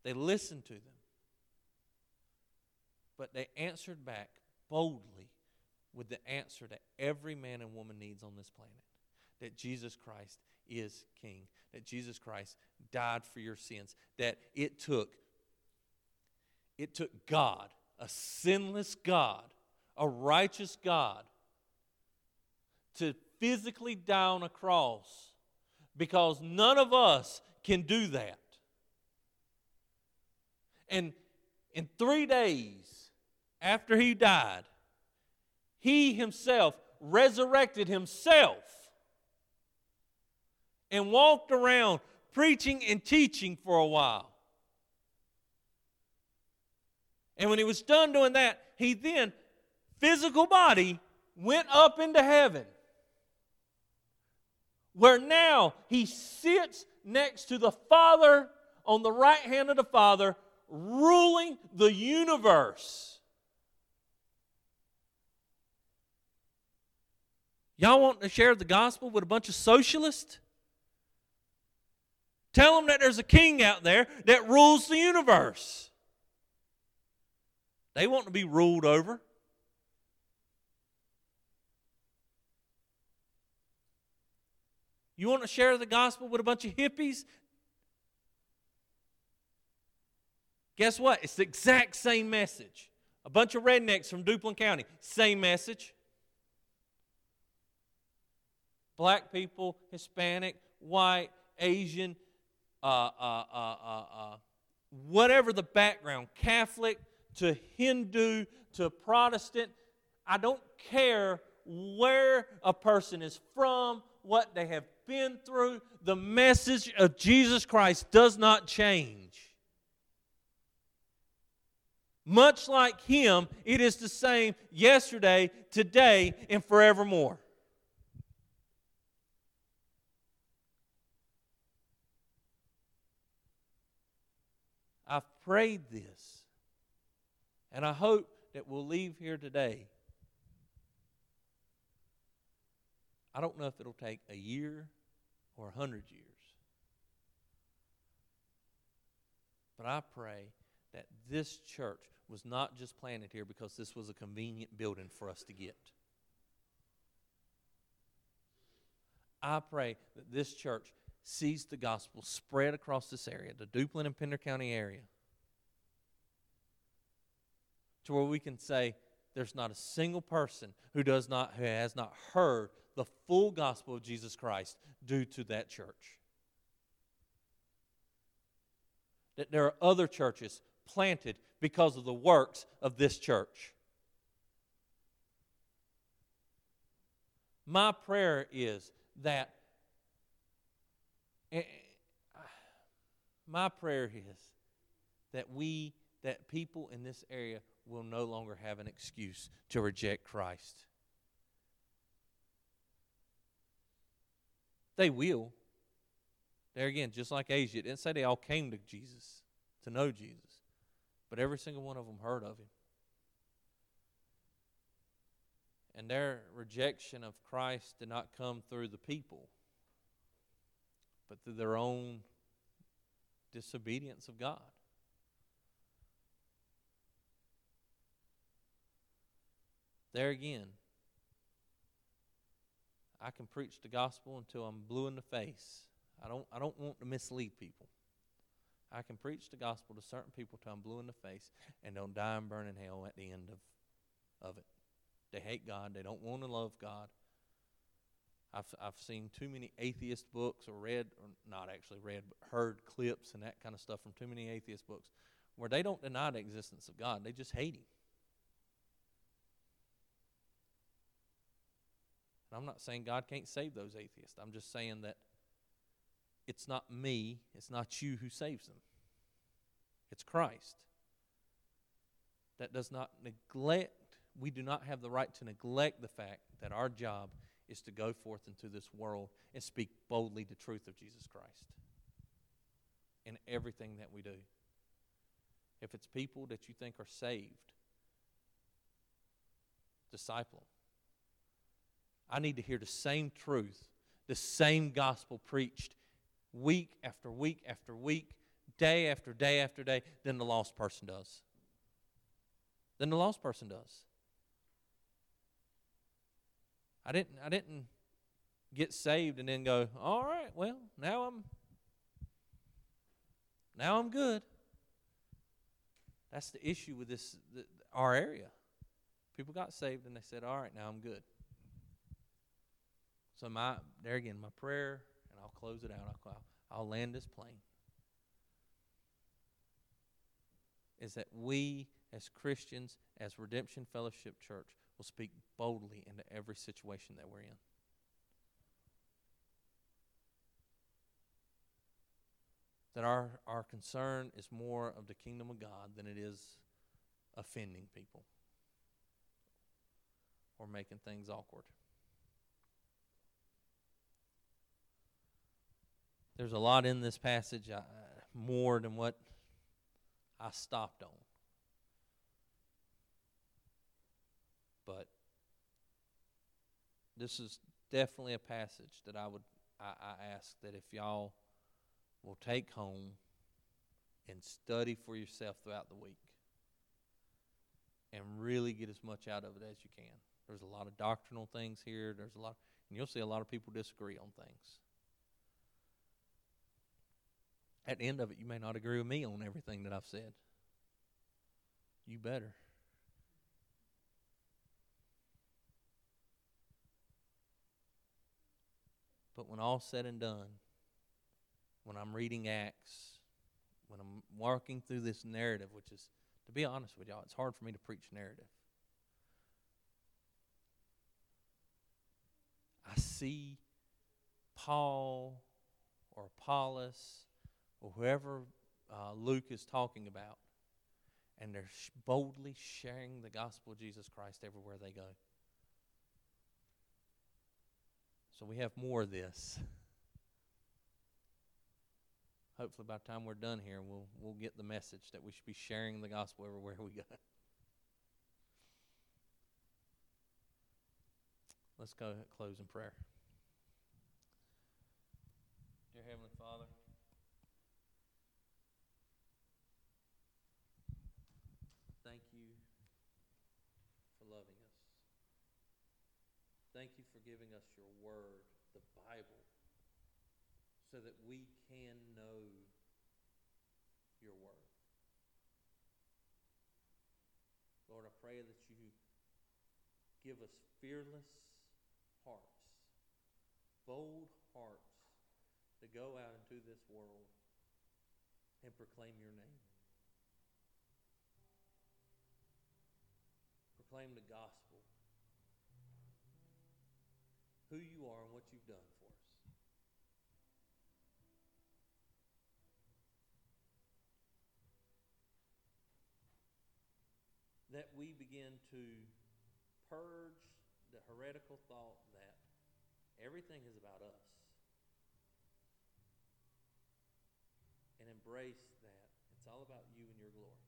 They listened to them. But they answered back boldly with the answer that every man and woman needs on this planet that Jesus Christ is King, that Jesus Christ died for your sins, that it took it took God, a sinless God, a righteous God, to physically die on a cross because none of us can do that. And in three days after he died, he himself resurrected himself and walked around preaching and teaching for a while. And when he was done doing that, he then, physical body, went up into heaven. Where now he sits next to the Father on the right hand of the Father, ruling the universe. Y'all want to share the gospel with a bunch of socialists? Tell them that there's a king out there that rules the universe. They want to be ruled over. You want to share the gospel with a bunch of hippies? Guess what? It's the exact same message. A bunch of rednecks from Duplin County, same message. Black people, Hispanic, white, Asian, uh, uh, uh, whatever the background, Catholic, to Hindu to Protestant. I don't care where a person is from, what they have been through. The message of Jesus Christ does not change. Much like Him, it is the same yesterday, today, and forevermore. I've prayed this and I hope that we'll leave here today. I don't know if it'll take a year or a hundred years. But I pray that this church was not just planted here because this was a convenient building for us to get. I pray that this church sees the gospel spread across this area, the Duplin and Pender County area to where we can say there's not a single person who does not who has not heard the full gospel of Jesus Christ due to that church. That there are other churches planted because of the works of this church. My prayer is that eh, my prayer is that we that people in this area will no longer have an excuse to reject Christ. They will. There again, just like Asia, it didn't say they all came to Jesus, to know Jesus, but every single one of them heard of him. And their rejection of Christ did not come through the people, but through their own disobedience of God. There again, I can preach the gospel until I'm blue in the face. I don't, I don't want to mislead people. I can preach the gospel to certain people till I'm blue in the face and don't die and burn in hell at the end of of it. They hate God. They don't want to love God. I've, I've seen too many atheist books or read, or not actually read, but heard clips and that kind of stuff from too many atheist books where they don't deny the existence of God. They just hate Him. And I'm not saying God can't save those atheists. I'm just saying that it's not me, it's not you who saves them, it's Christ. That does not neglect, we do not have the right to neglect the fact that our job is to go forth into this world and speak boldly the truth of Jesus Christ in everything that we do. If it's people that you think are saved, disciple them. I need to hear the same truth, the same gospel preached week after week after week, day after day after day, than the lost person does. Than the lost person does. I didn't I didn't get saved and then go, "All right, well, now I'm now I'm good." That's the issue with this the, our area. People got saved and they said, "All right, now I'm good." So my there again, my prayer, and I'll close it out. I'll, I'll land this plane. Is that we as Christians, as Redemption Fellowship Church, will speak boldly into every situation that we're in. That our, our concern is more of the kingdom of God than it is offending people or making things awkward. There's a lot in this passage, uh, more than what I stopped on. But this is definitely a passage that I would I, I ask that if y'all will take home and study for yourself throughout the week and really get as much out of it as you can. There's a lot of doctrinal things here. There's a lot, and you'll see a lot of people disagree on things. At the end of it, you may not agree with me on everything that I've said. You better. But when all's said and done, when I'm reading Acts, when I'm walking through this narrative, which is, to be honest with y'all, it's hard for me to preach narrative. I see Paul or Apollos or whoever uh, Luke is talking about, and they're sh- boldly sharing the gospel of Jesus Christ everywhere they go. So we have more of this. Hopefully, by the time we're done here, we'll we'll get the message that we should be sharing the gospel everywhere we go. Let's go close in prayer. Dear Heavenly Father, thank you for loving us. Thank you for giving us your word, the Bible, so that we can know your word. Lord, I pray that you give us fearless hearts, bold hearts to go out into this world and proclaim your name. Proclaim the gospel who you are and what you've done for us. That we begin to purge the heretical thought that everything is about us and embrace that it's all about you and your glory.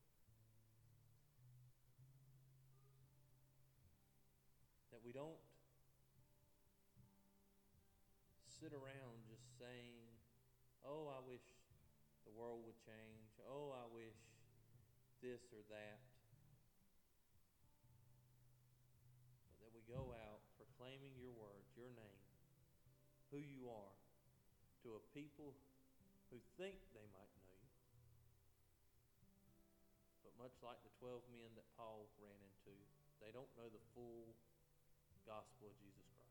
That we don't sit around just saying, oh, I wish the world would change. Oh, I wish this or that. But that we go out proclaiming your word, your name, who you are, to a people who think they might know you. But much like the 12 men that Paul ran into, they don't know the full gospel of Jesus Christ.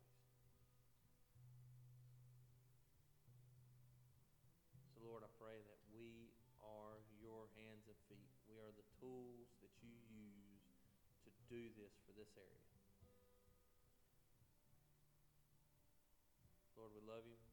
So, Lord, I pray that we are your hands and feet. We are the tools that you use to do this for this area. Lord, we love you.